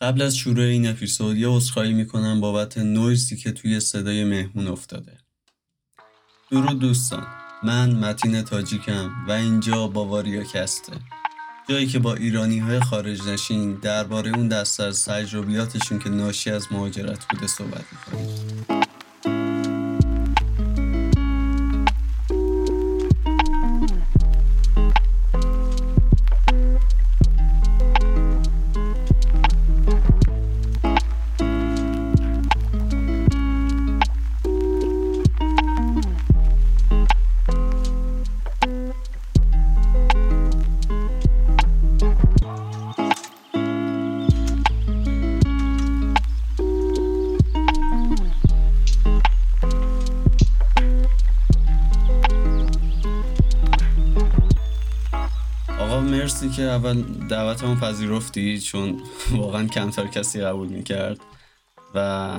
قبل از شروع این اپیزود یه عذرخواهی می‌کنم بابت نویزی که توی صدای مهمون افتاده. درود دوستان من متین تاجیکم و اینجا باواریا کسته. جایی که با ایرانی های خارج نشین درباره اون دست از تجربیاتشون که ناشی از مهاجرت بوده صحبت می‌کنیم. که اول دعوتمون پذیرفتی چون واقعا کمتر کسی قبول می‌کرد و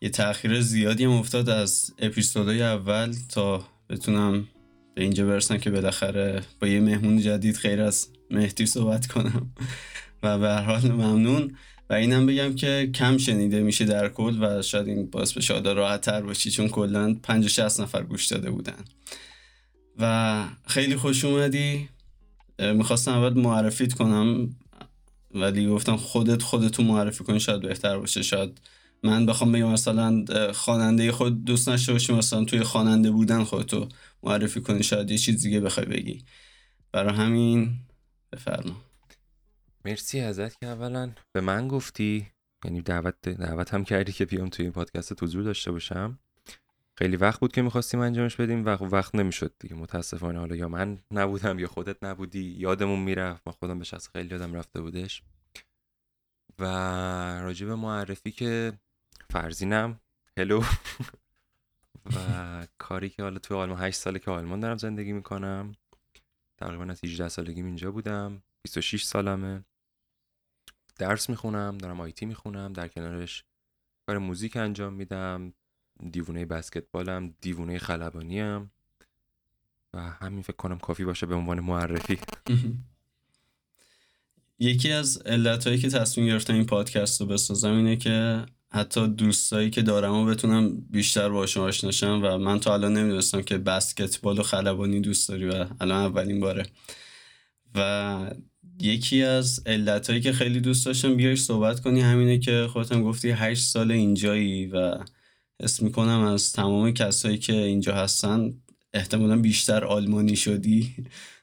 یه تاخیر زیادی هم افتاد از اپیزودهای اول تا بتونم به اینجا برسم که بالاخره با یه مهمون جدید خیر از مهدی صحبت کنم. و به هر حال ممنون. و اینم بگم که کم شنیده میشه در کل و شاید این باعث به شاده راحت تر باشی چون کلا 50 نفر گوش داده بودن. و خیلی خوش اومدی. می‌خواستم اول معرفیت کنم ولی گفتم خودت خودتو معرفی کنی شاید بهتر باشه. شاید من بخوام بگم مثلا خواننده خود دوست نشته باشی مثلا توی خواننده بودن خودتو معرفی کنی شاید یه چیز دیگه بخوای بگی. برای همین بفرما. مرسی ازت که اولا به من گفتی یعنی دعوت دعوت هم کردی که بیام توی این پادکست حضور داشته باشم. خیلی وقت بود که می‌خواستیم انجامش بدیم و وقت نمی‌شد دیگه. متاسفانه حالا یا من نبودم یا خودت نبودی یادمون می‌رفت. ما خودم به شخص خیلی یادم رفته بودش. و راجع به معرفی که فرزینم هلو. و کاری که حالا تو آلمان 8 ساله که آلمان دارم زندگی می‌کنم. تقریبا از 18 سالگی اینجا بودم. 26 سالمه. درس می‌خونم دارم آیتی می‌خونم در کنارش کار موزیک انجام میدم. دیوونه بسکتبالم دیوونه خلبانیم و همین فکر کنم کافی باشه به عنوان معرفی. یکی از علتهایی که تصمیم گرفتم این پادکست رو بسازم اینه که حتی دوستایی که دارم و بتونم بیشتر باشون آشناشم و من تا الان نمی‌دونستم که بسکتبال و خلبانی دوست داری و الان اولین باره. و یکی از علتهایی که خیلی دوست داشتم بیایش صحبت کنی همینه که خودتم گفتی هشت سال اینجایی و اسم می‌کنم از تمام کسایی که اینجا هستن احتمالا بیشتر آلمانی شدی.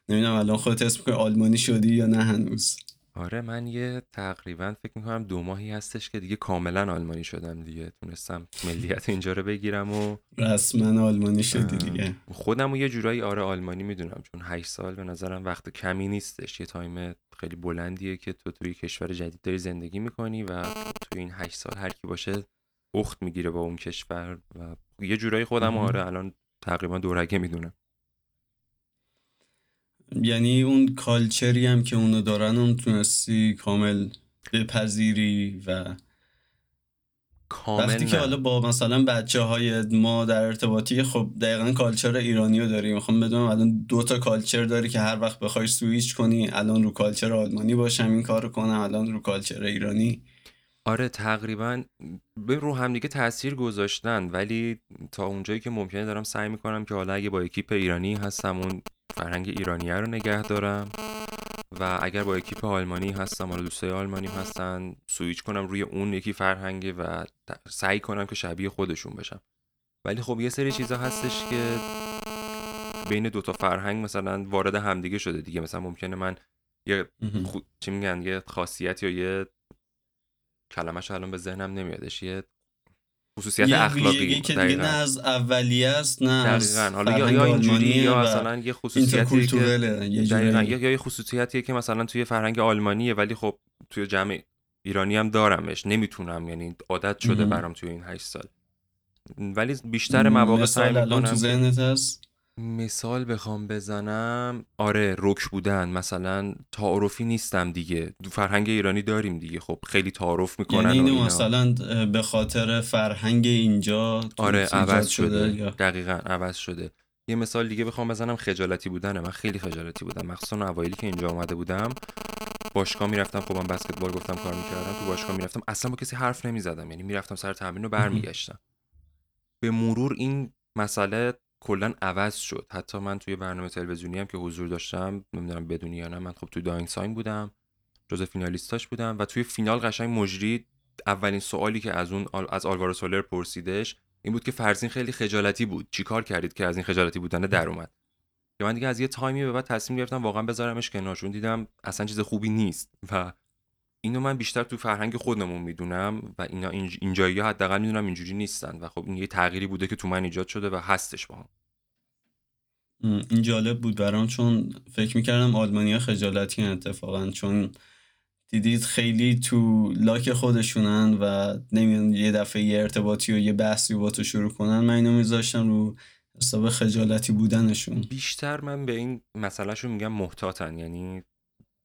نمی‌دونم الان خودت اسم می‌کنی آلمانی شدی یا نه هنوز؟ آره من یه تقریبا فکر می‌کنم دو ماهی هستش که دیگه کاملا آلمانی شدم دیگه. تونستم ملیت اینجا رو بگیرم و رسما آلمانی شدی دیگه. خودم و یه جورایی آره آلمانی می‌دونم چون 8 سال به نظرم وقت کمی نیستش. یه تایم خیلی بلندیه که تو توی کشور جدید داری زندگی می‌کنی و توی این 8 سال هر کی باشه اخت می‌گیره با اون کشور و یه جورایی خودم آره الان تقریبا دورگه می‌دونم. یعنی اون culture ی هم که اونو دارن اون تونستی کامل بپذیری و کامل وقتی که حالا با مثلا بچه های ما در ارتباطی خب دقیقا culture ایرانی رو داری می‌خوام بدونم الان دو تا culture داری که هر وقت بخوای سویچ کنی الان رو culture آلمانی باشم این کارو کنم الان رو culture ایرانی. آره تقریبا به رو هم دیگه تاثیر گذاشتن ولی تا اونجایی که ممکنه دارم سعی می‌کنم که حالا اگه با اکیپ ایرانی هستم اون فرهنگ ایرانیه رو نگه دارم و اگر با اکیپ آلمانی هستم حالا دوستای آلمانی هستن سویچ کنم روی اون یکی فرهنگه و سعی کنم که شبیه خودشون بشم. ولی خب یه سری چیزا هستش که بین دوتا فرهنگ مثلا وارد همدیگه شده دیگه. مثلا ممکنه من یه چی میگن یه خاصیت یا یه کلمش الان به ذهنم نمیادش. یه خصوصیت اخلاقی که دیگه نه از اولیه است نه دقیقاً. حالا یا, یا اینجوری یا مثلا یه خصوصیتی که دقیقاً. یا یه خصوصیتیه که مثلا توی فرهنگ آلمانیه ولی خب توی جمع ایرانی هم دارمش. نمی‌تونم یعنی عادت شده برام توی این 8 سال. ولی بیشتر مواقع سعی می‌کنم تو ذهنت هست؟ مثال بخوام بزنم. آره رک بودن. مثلا تعارفی نیستم دیگه. دو فرهنگ ایرانی داریم دیگه. خب خیلی تعارف می‌کنن یعنی اینو مثلا به خاطر فرهنگ اینجا آره عوض شده, شده. دقیقا عوض شده. یه مثال دیگه بخوام بزنم. خجالتی بودنه. من خیلی خجالتی بودم. مخصوصا اوایلی که اینجا آمده بودم باشگاه می‌رفتم. خب من بسکتبال گفتم کار می‌کردم. تو باشگاه می‌رفتم. اصلا با کسی حرف نمی‌زدم. یعنی می‌رفتم سر تمرین و برمیگشتم. به مرور این مسئله کلا عوض شد. حتی من توی برنامه تلویزیونی هم که حضور داشتم نمی‌دونم بدونی یا نه من خب توی داینگ ساین بودم جز فینالیستاش بودم و توی فینال قشنگ مجری اولین سوالی که از اون از آلوارو سولر پرسیدش این بود که فرزین خیلی خجالتی بود. چیکار کردید که از این خجالتی بودن در اومد؟ که من دیگه از یه تایمی به بعد تصمیم گرفتم واقعا بذارمش کنار چون دیدم اصلا چیز خوبی نیست و اینو من بیشتر تو فرهنگ خودمون می‌دونم و اینا اینجایی ها حداقل می‌دونم اینجوری نیستن و خب این یه تغییری بوده که تو من ایجاد شده و هستش با هم. این جالب بود برام چون فکر می‌کردم آلمانیا خجالتی اتفاقا چون دیدید خیلی تو لاک خودشونن و نمیان یه دفعه یه ارتباطی و یه بحثی با تو شروع کنن من اینو میذاشتم رو حساب خجالتی بودنشون بیشتر من به این مسئلهشون میگم محتاطن یعنی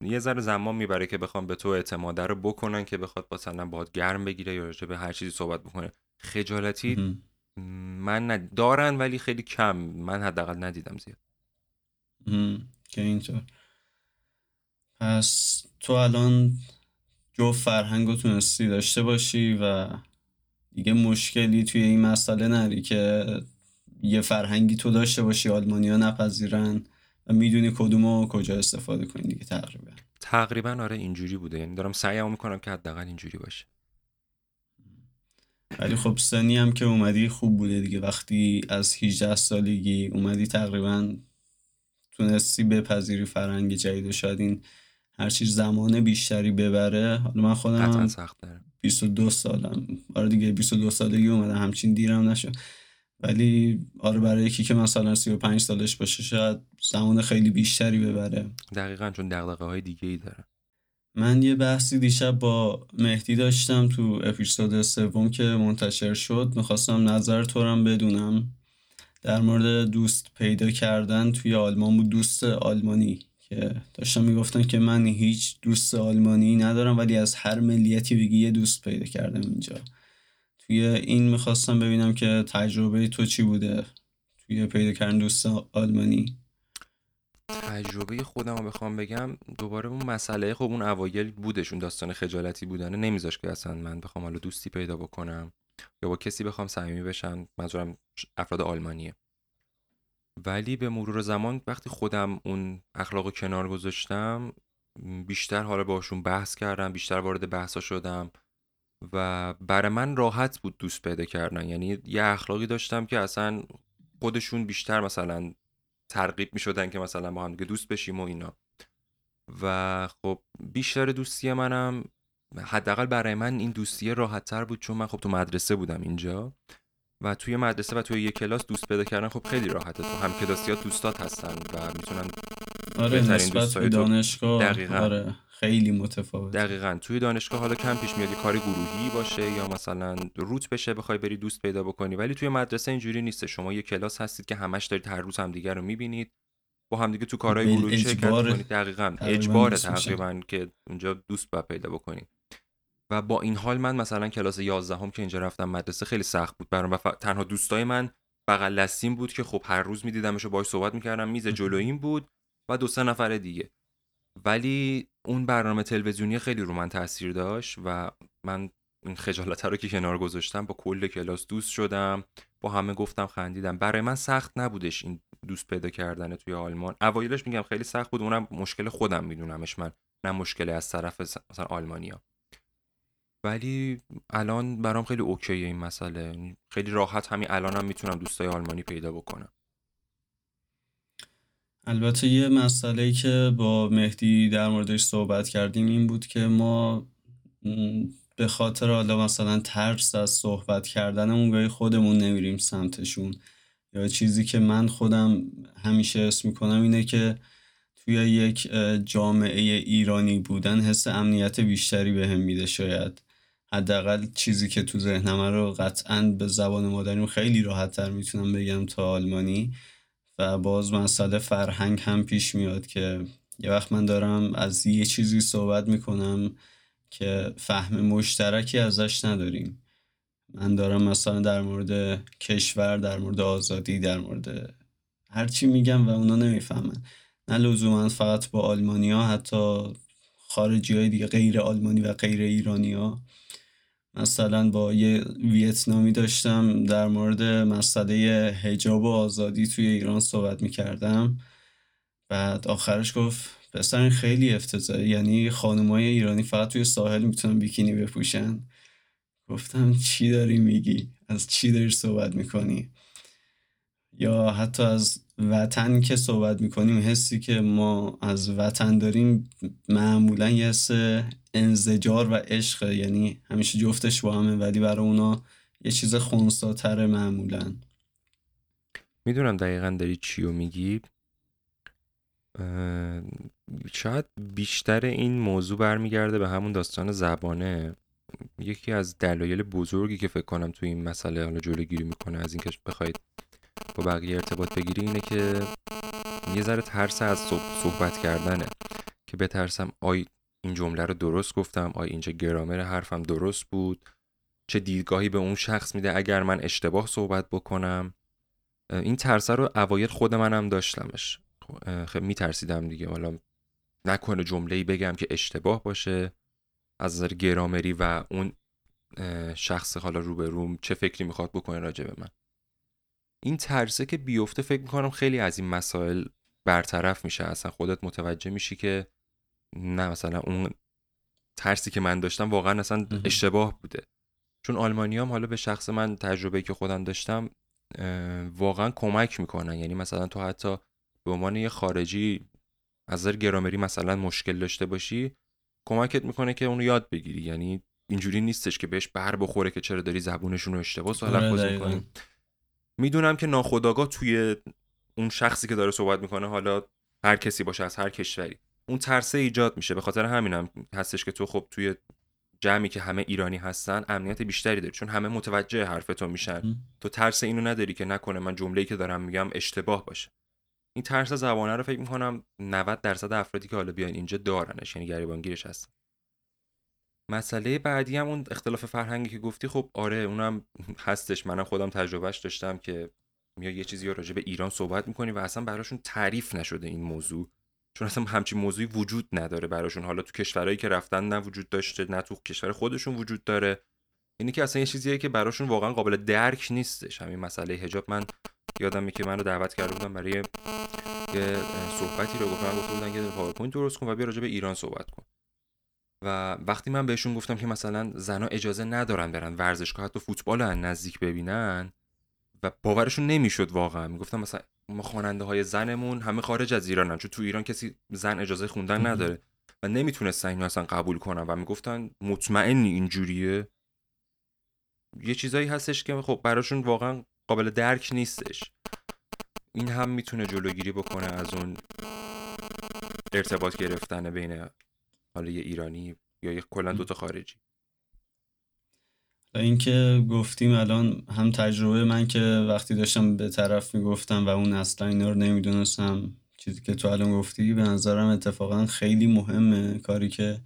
یه ذره زمان می‌بره که بخوام به تو اعتماده رو بکنن که بخواد مثلا باهات گرم بگیره یا راجع به هر چیزی صحبت بکنه. خجالتی من ند... دارن ولی خیلی کم. من حداقل ندیدم زیاد. که اینطور پس تو الان جو فرهنگ تونستی داشته باشی و دیگه مشکلی توی این مسئله نری که یه فرهنگی تو داشته باشی آلمانیا نپذیرن. و می‌دونی کدوم و کجا استفاده کنی دیگه تقریبا. تقریبا آره اینجوری بوده. یعنی دارم سعیم می‌کنم که حداقل اینجوری باشه. ولی خب سنی هم که اومدی خوب بوده دیگه. وقتی از 18 سالگی اومدی تقریبا تونستی بپذیری فرهنگ جدید و شاید این هر چیز زمان بیشتری ببره. حالا من خودم سخت 22 سالم. آره دیگه 22 سالگی اومده همچین دیرم نشد. ولی آره برای یکی که مثلا 35 سالش باشه شاید زمان خیلی بیشتری ببره. دقیقا چون دقدقه های دیگه ای داره. من یه بحثی دیشب با مهدی داشتم تو اپیزود سوم که منتشر شد. می‌خواستم نظر تو هم بدونم. در مورد دوست پیدا کردن توی آلمان بود. دوست آلمانی که داشتم می‌گفتن که من هیچ دوست آلمانی ندارم ولی از هر ملیتی بگی یه دوست پیدا کردم اینجا. توی این می‌خواستم ببینم که تجربه تو چی بوده توی پیدا کردن دوست آلمانی. تجربه خودم رو بخوام بگم دوباره اون مسئله خب اون اوایل بودشون داستان خجالتی بودنه نمیذاش که اصلا من بخوام حالا دوستی پیدا بکنم یا با کسی بخوام صمیمی بشن منظورم افراد آلمانیه. ولی به مرور زمان وقتی خودم اون اخلاق کنار گذاشتم بیشتر حالا باشون بحث کردم بیشتر وارد بحثا شدم. و برای من راحت بود دوست پیدا کردن. یعنی یه اخلاقی داشتم که اصلا خودشون بیشتر مثلا ترغیب می شدن که مثلا با هم دیگه دوست بشیم و اینا. و خب بیشتر دوستی منم حداقل برای من این دوستی راحت تر بود چون من خب تو مدرسه بودم اینجا و توی مدرسه و توی یک کلاس دوست پیدا کردن خب خیلی راحته. تو هم کلاسیات دوستات هستن و می‌تونن آره نسبت دانشگاه دقیقا. آره. خیلی متفاوت دقیقا. توی دانشگاه حالا کم پیش میاد کاری گروهی باشه یا مثلا روت بشه بخوای بری دوست پیدا بکنی. ولی توی مدرسه اینجوری نیست. شما یه کلاس هستید که همش دارید هر روز همدیگه رو می‌بینید. با همدیگه تو کارهای گروهی شرکت کنید دقیقا. اجبار تقریبا که اونجا دوست با پیدا بکنید. و با این حال من مثلا کلاس 11 هم که اینجا رفتم مدرسه خیلی سخت بود برام و تنها دوستای من بغل دستیم بود که خب هر روز میدیدمش و باهاش صحبت می‌کردم. میز جلویم بود و دو سه نفر دیگه. ولی اون برنامه تلویزیونی خیلی رو من تاثیر داشت و من این خجالت رو که کنار گذاشتم با کل کلاس دوست شدم با همه گفتم خندیدم. برای من سخت نبودش این دوست پیدا کردن توی آلمان. اوایلش میگم خیلی سخت بود اونم مشکل خودم میدونمش من نه مشکل از طرف مثلا آلمانیا. ولی الان برام خیلی اوکیه این مسئله. خیلی راحت همین الانم هم می‌تونم دوستای آلمانی پیدا بکنم. البته یه مسئله که با مهدی در موردش صحبت کردیم این بود که ما به خاطر حالا مثلا ترس از صحبت کردنمون گاهی خودمون نمیریم سمتشون. یا چیزی که من خودم همیشه اسم می‌کنم اینه که توی یک جامعه ایرانی بودن حس امنیت بیشتری به هم میده شاید. حداقل چیزی که تو ذهنم رو قطعا به زبان مادریم خیلی راحت تر می‌تونم بگم تا آلمانی. و باز مسئله فرهنگ هم پیش میاد که یه وقت من دارم از یه چیزی صحبت می‌کنم که فهم مشترکی ازش نداریم. من دارم مثلا در مورد کشور در مورد آزادی در مورد هرچی میگم و اونا نمی‌فهمن. نه لزوما فقط با آلمانیا حتی خارجی های دیگه غیر آلمانی و غیر ایرانی ها مثلا با یه ویتنامی داشتم در مورد مسئله هجاب و آزادی توی ایران صحبت می‌کردم. بعد آخرش گفت پسر خیلی افتضاحی یعنی خانمای ایرانی فقط توی ساحل می‌تونن بیکینی بپوشن. گفتم چی داری میگی؟ از چی داری صحبت می‌کنی؟ یا حتی از وطن که صحبت می‌کنیم حسی که ما از وطن داریم معمولا یه حس انزجار و عشق یعنی همیشه جفتش با همه ولی برای اونا یه چیز خونساتره معمولا. می‌دونم دقیقا داری چیو میگی. شاید بیشتر این موضوع برمیگرده به همون داستان زبانه. یکی از دلایل بزرگی که فکر کنم توی این مسئله حالا جلوگیری می‌کنه از اینکه بخواید با بقیه ارتباط بگیری اینه که یه ذره ترس از صحبت کردنه. که بترسم آی این جمله رو درست گفتم آی اینجا گرامر حرفم درست بود چه دیدگاهی به اون شخص میده اگر من اشتباه صحبت بکنم. این ترسه رو اوایل خود منم داشتمش. خیلی میترسیدم دیگه. حالا نکنه جمله بگم که اشتباه باشه. از نظر گرامری و اون شخص حالا روبروم چه فکری می‌خواد بکنه راجع به من. این ترسه که بیفته فکر می‌کنم خیلی از این مسائل برطرف میشه. اصلا خودت متوجه میشی که نه مثلا اون ترسی که من داشتم واقعا اصلا اشتباه بوده. چون آلمانی هم حالا به شخص من تجربه که خودم داشتم واقعا کمک می‌کنن. یعنی مثلا تو حتی به عنوان یه خارجی از نظر گرامری مثلا مشکل داشته باشی کمکت می‌کنه که اونو یاد بگیری. یعنی اینجوری نیستش که بهش بر بخوره که چرا داری زبونشون رو اشتباه تلفظ آره، می‌کنی. می‌دونم که ناخداگاه توی اون شخصی که داره صحبت می‌کنه حالا هر کسی باشه از هر کشوری اون ترسه ایجاد میشه. به خاطر همینم هم هستش که تو خب توی جمعی که همه ایرانی هستن امنیت بیشتری داری. چون همه متوجه حرف تو میشن تو ترس اینو نداری که نکنه من جمله‌ای که دارم میگم اشتباه باشه. این ترس زبانه رو فکر می‌کنم 90 درصد افرادی که حالا بیان اینجا دارنش. یعنی گریبانگیرش هستن. مسئله بعدی هم اون اختلاف فرهنگی که گفتی خب آره اونم هستش. منم خودم تجربهش داشتم که میاد یه چیزی راجع به ایران صحبت می‌کنی و اصلا براشون تعریف نشده این موضوع. چون اصلا همچین موضوعی وجود نداره براشون. حالا تو کشورهایی که رفتن نه وجود داشته نه تو کشور خودشون وجود داره. اینی که اصلا یه چیزیه که براشون واقعا قابل درک نیستش. همین مسئله حجاب. من یادمه که منو دعوت کرده بودم برای یه صحبتی رو گفتم گفته بودن که پاورپوینت درست کن و بیا راجع به ایران صحبت کن. و وقتی من بهشون گفتم که مثلا زنا اجازه ندارن برن ورزشگاه حتی فوتبال رو نزدیک ببینن و باورشون نمی‌شد واقعا. می‌گفتم مثلا ما خواننده های زنمون همه خارج از ایرانن چون تو ایران کسی زن اجازه خوندن نداره و نمی‌تونستن اینو اصلا قبول کنن و می‌گفتن مطمئنی اینجوریه یه چیزایی هستش که خب براشون واقعا قابل درک نیستش. این هم می‌تونه جلوگیری بکنه از اون ارتباط گرفتن بین حالا یه ایرانی یا یه کلا دوتا خارجی. اینکه گفتیم الان هم تجربه من که وقتی داشتم به طرف می‌گفتم و اون اصلا اینا رو نمی‌دونستم چیزی که تو الان گفتی به نظرم اتفاقا خیلی مهمه. کاری که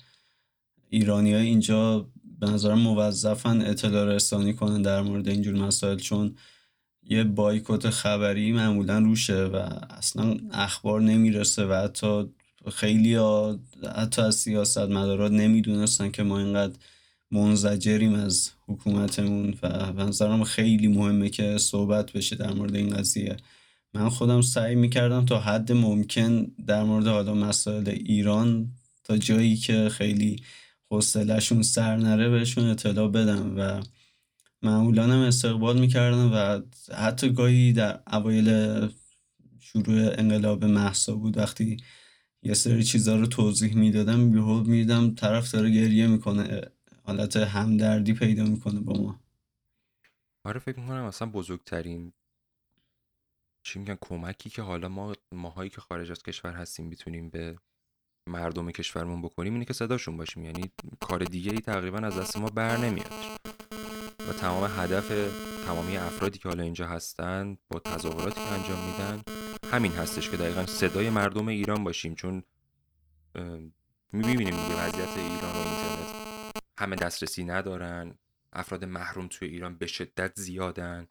ایرانی های اینجا به نظرم موظفن اطلاع رسانی کنن در مورد اینجور مسائل چون یه بایکوت خبری معمولا روشه و اصلا اخبار نمی‌رسه و حتی خیلی حتی از سیاست مدارات نمی‌دونستن که ما اینقدر منزجریم از حکومتمون و به نظرم خیلی مهمه که صحبت بشه در مورد این قضیه. من خودم سعی می‌کردم تا حد ممکن در مورد حالا مسائل ایران تا جایی که خیلی حوصلهشون سر نره بهشون اطلاع بدم و معمولا هم استقبال می‌کردم و حتی گاهی در اوایل شروع انقلاب محسا بود وقتی یه سری چیزا رو توضیح می‌دادم یهو میدم طرف داره گریه می‌کنه حالت همدردی پیدا می‌کنه با ما. آره فکر می‌کنم اصلا بزرگترین چی میگن کمکی که حالا ما ماهایی که خارج از کشور هستیم می‌تونیم به مردم کشورمون بکنیم اینه که صداشون باشیم. یعنی کار دیگه ای تقریبا از دست ما بر نمیاد. و تمام هدف تمامی افرادی که حالا اینجا هستن با تظاهراتی که انجام میدن همین هستش که دقیقا صدای مردم ایران باشیم چون می‌بینیم دیگه وضعیت ایران و اینترنت همه دسترسی ندارن افراد محروم توی ایران به شدت زیادن.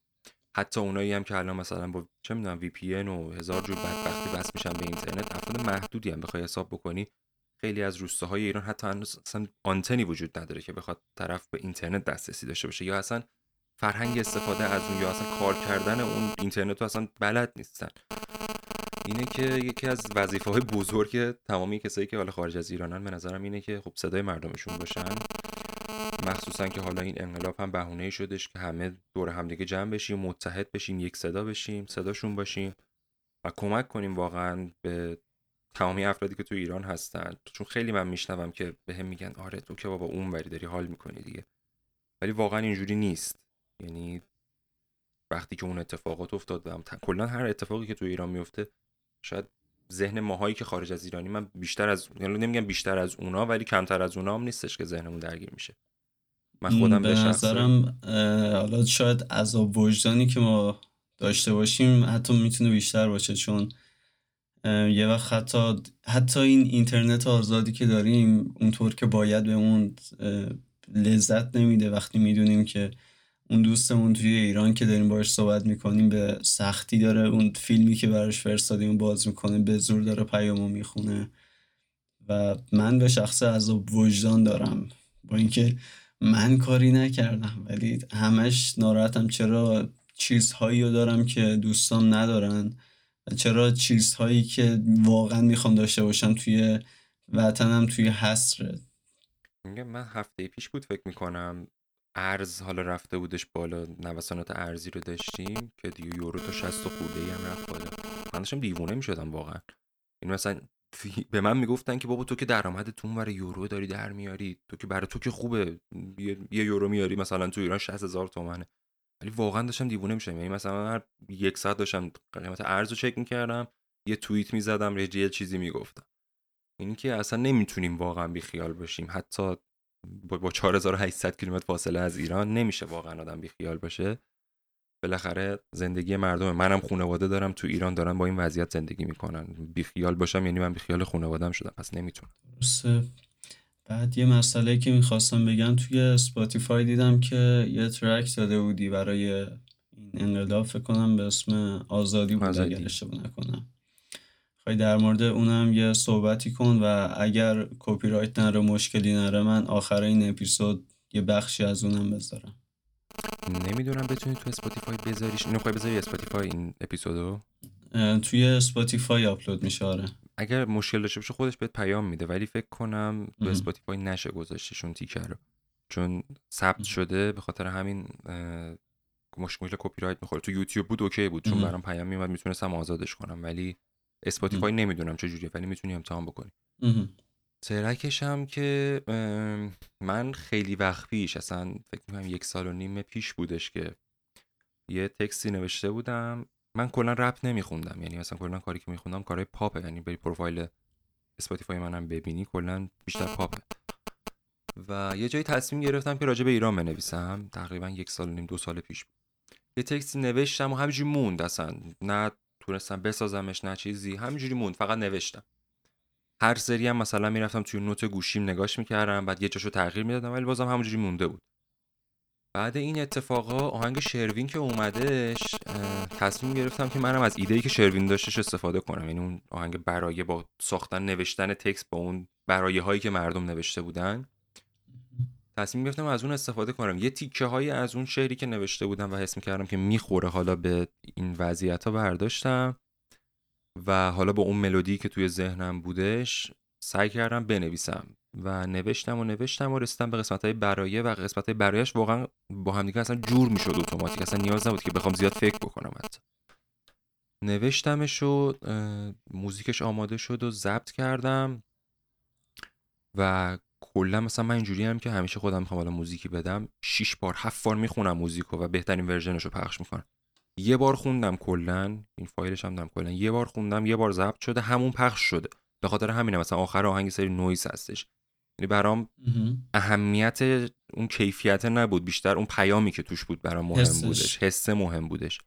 حتی اونایی هم که الان مثلا با چه می‌دونم وی پی و هزار جور بدبختی بس میشن به اینترنت افراد محدودی هم بخوای حساب بکنی خیلی از روستاهای ایران حتی هنوز اصلا آنتنی وجود نداره که بخواد طرف به اینترنت دسترسی داشته باشه یا اصلا فرهنگ استفاده از اون یا اصلا کار کردن اون اینترنت رو اصلا بلد نیستن. اینه که یکی از وظیفه های بزرگ تمامی کسایی که حالا خارج از ایرانن به نظرم اینه که خب صدای مردمشون باشن. مخصوصا که حالا این انقلاب هم بهونه شدش که همه دور همدیگه جمع بشیم متحد بشیم یک صدا بشیم صداشون باشیم و کمک کنیم واقعا به تمامی افرادی که تو ایران هستن. چون خیلی من میشنوم که به میگن آره تو که بابا اون وری داری حال می‌کنی دیگه. ولی واقعا اینجوری نیست. یعنی وقتی که اون اتفاقات افتاد و کلا هر اتفاقی که تو ایران میفته شاید ذهن ماهایی که خارج از ایرانی من بیشتر از یعنی نمیگم بیشتر از اونا ولی کمتر از اونا هم نیستش که ذهنمون درگیر میشه. من خودم به نظرم حالا شاید عذاب وجدانی که ما داشته باشیم حتی می‌تونه بیشتر باشه چون یه وقت حتی حتی این اینترنت آزادی که داریم اونطور که باید بهمون لذت نمیده. وقتی می‌دونیم که اون دوستمون توی ایران که داریم باش صحبت می‌کنیم به سختی داره. اون فیلمی که براش فرستادیم باز می‌کنه به زور داره پیامو می‌خونه. و من به شخص عذاب وجدان دارم. با اینکه من کاری نکردم ولی همش ناراحتم چرا چیزهایی رو دارم که دوستان ندارن و چرا چیزهایی که واقعا می‌خوام داشته باشم توی وطنم توی حسره من هفته پیش بود فکر می‌کنم ارز حالا رفته بودش بالا نوسانات ارزی رو داشتیم که دیگه یورو تا 60 خورده ای هم رفت بالا. من داشتم دیوونه می‌شدم واقعا. این مثلا به من می‌گفتن که بابا تو که درآمدت اون برای یورو داری در میاری تو که برای تو که خوبه یه, یورو میاری مثلا تو ایران 60 هزار تومنه. ولی واقعا داشتم دیوونه میشم یعنی مثلا هر یک ساعت داشتم قیمت ارز رو چک می‌کردم یه توییت می‌زدم یه چیزی می‌گفتم. این که اصلا نمی‌تونیم واقعا بیخیال باشیم حتی با 4800 کیلومتر فاصله از ایران نمیشه واقعا آدم بیخیال باشه. بالاخره زندگی مردم منم خانواده دارم تو ایران دارن با این وضعیت زندگی می‌کنن. بیخیال باشم یعنی من بیخیال خانوادم شدم. پس نمی‌تونم. بعد یه مسئله که می‌خواستم بگم توی Spotify دیدم که یه track داده بودی برای این انقلاب. فکر کنم به اسم آزادی بود اگر اشتباه نکنم. در مورد اونم یه صحبتی کن و اگر کپی رایت نره مشکلی نره من آخر این اپیزود یه بخشی از اونم بذارم. نمی‌دونم بتونی تو Spotify بذاریش اینو بذاری Spotify این اپیزودو؟ توی Spotify آپلود میشه آره. اگر مشکل داشته باشه خودش بهت پیام میده ولی فکر کنم تو Spotify نشه گذاشتشون تیکر رو. چون ثبت شده به خاطر همین مشکل کپی رایت می‌خوره. تو یوتیوب بود okay بود. چون برام پیام میومد می‌تونستم آزادش کنم. ولی Spotify نمی‌دونم چه جوریه ولی می‌تونی امتحان بکنی. track ش هم که من خیلی وقت پیش اصلا فکر می‌کنم یک سال و نیم پیش بودش که یه text ی نوشته بودم. من کلا رپ نمیخوندم یعنی مثلا کلا کاری که میخوندم کارهای پاپه یعنی بری پروفایل Spotify منم ببینی کلا بیشتر پاپه. و یه جایی تصمیم گرفتم که راجع به ایران بنویسم. تقریبا یک سال و نیم دو سال پیش بود. یه تکستی نوشتم و همینجوری موند اصلا. نه تونستم بسازمش نه چیزی همینجوری موند فقط نوشتم. هر سری هم مثلا می‌رفتم توی نوت گوشیم نگاش می‌کردم بعد یه جاشو تغییر می‌دادم ولی بازم همونجوری مونده بود. بعد این اتفاقا آهنگ شروین که اومدش تصمیم گرفتم که منم از ایده ای که شروین داشتش استفاده کنم. یعنی اون آهنگ برایه با ساختن نوشتن تکست با اون برایه هایی که مردم نوشته بودن. تصمیم گرفتم از اون استفاده کنم. یه تیکه هایی از اون شعری که نوشته بودم و حس می‌کردم که می‌خوره حالا به این وضعیت ها برداشتم و حالا با اون ملودی که توی ذهنم بودش سعی کردم بنویسم و نوشتم و نوشتم و رسیدم به قسمت های برایه و قسمت های برایش واقعا با هم دیگه اصلا جور می‌شد اتوماتیک اصلا نیاز نبود که بخوام زیاد فکر بکنم حتی. نوشتمش و موزیکش آماده شد و ضبط کردم و کلا مثلا من اینجوری هم که همیشه خودم می‌خوام حالا موزیکی بدم شیش بار هفت بار می‌خونم موزیکو و بهترین ورژنش رو پخش می‌کنم. یه بار خوندم کلا این فایلش هم دارم کلا یه بار خوندم یه بار ضبط شده همون پخش شده. به خاطر همینه مثلا آخر آهنگ سری نویس هستش. یعنی برام اهمیت اون کیفیت نبود بیشتر اون پیامی که توش بود برام مهم بودش. حس مهم بودش.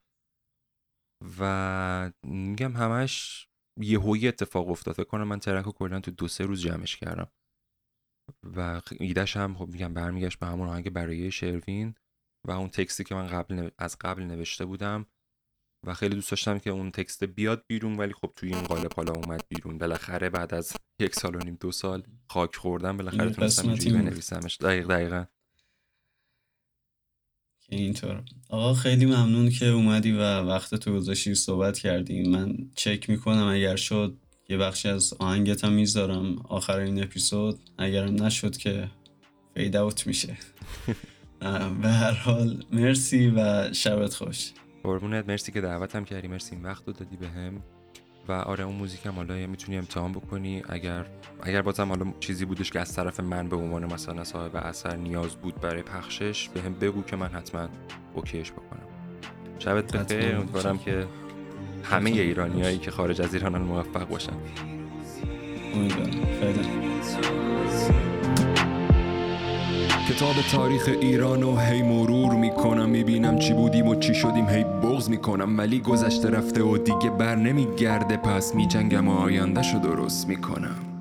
و میگم همش یه هوی اتفاق افتاد. فکر کنم من ترک کلا تو دو سه روز جمعش کردم. و ایدهش هم خب میگم برمیگشت به همون آهنگ برای شروین و اون تکستی که من قبل از قبل نوشته بودم و خیلی دوست داشتم که اون تکست بیاد بیرون ولی خب توی این قالب حالا اومد بیرون. بالاخره بعد از یک سال و نیم دو سال خاک خوردم. بالاخره تونستم اینجوری. بنویسمش. دقیق دقیقا. اینطور. آقا خیلی ممنون که اومدی و وقت تو گذاشتی صحبت کردیم من چک می‌کنم اگر شد. یه بخشی از آهنگت هم می‌ذارم. آخر این اپیزود اگرم نشد که فید اوت میشه. به هر حال مرسی و شبت خوش. قربونت. مرسی که دعوتم کردی. مرسی این وقت رو دادی بهم و آره اون موزیکم حالا می‌تونی امتحان بکنی. اگر اگر بازم حالا چیزی بودش که از طرف من به عنوان مثلا صاحب اثر نیاز بود برای پخشش بهم بگو که من حتما اوکیش بکنم. شبت بخیر. امیدوارم که همه ایرانیایی که خارج از ایرانن موفق باشن. کتاب تاریخ ایران و هی مرور می‌کنم می‌بینم چی بودیم و چی شدیم هی بغز می‌کنم. ولی گذشته رفته و دیگه بر نمیگرده پس میجنگم و آیندهشو درست می‌کنم.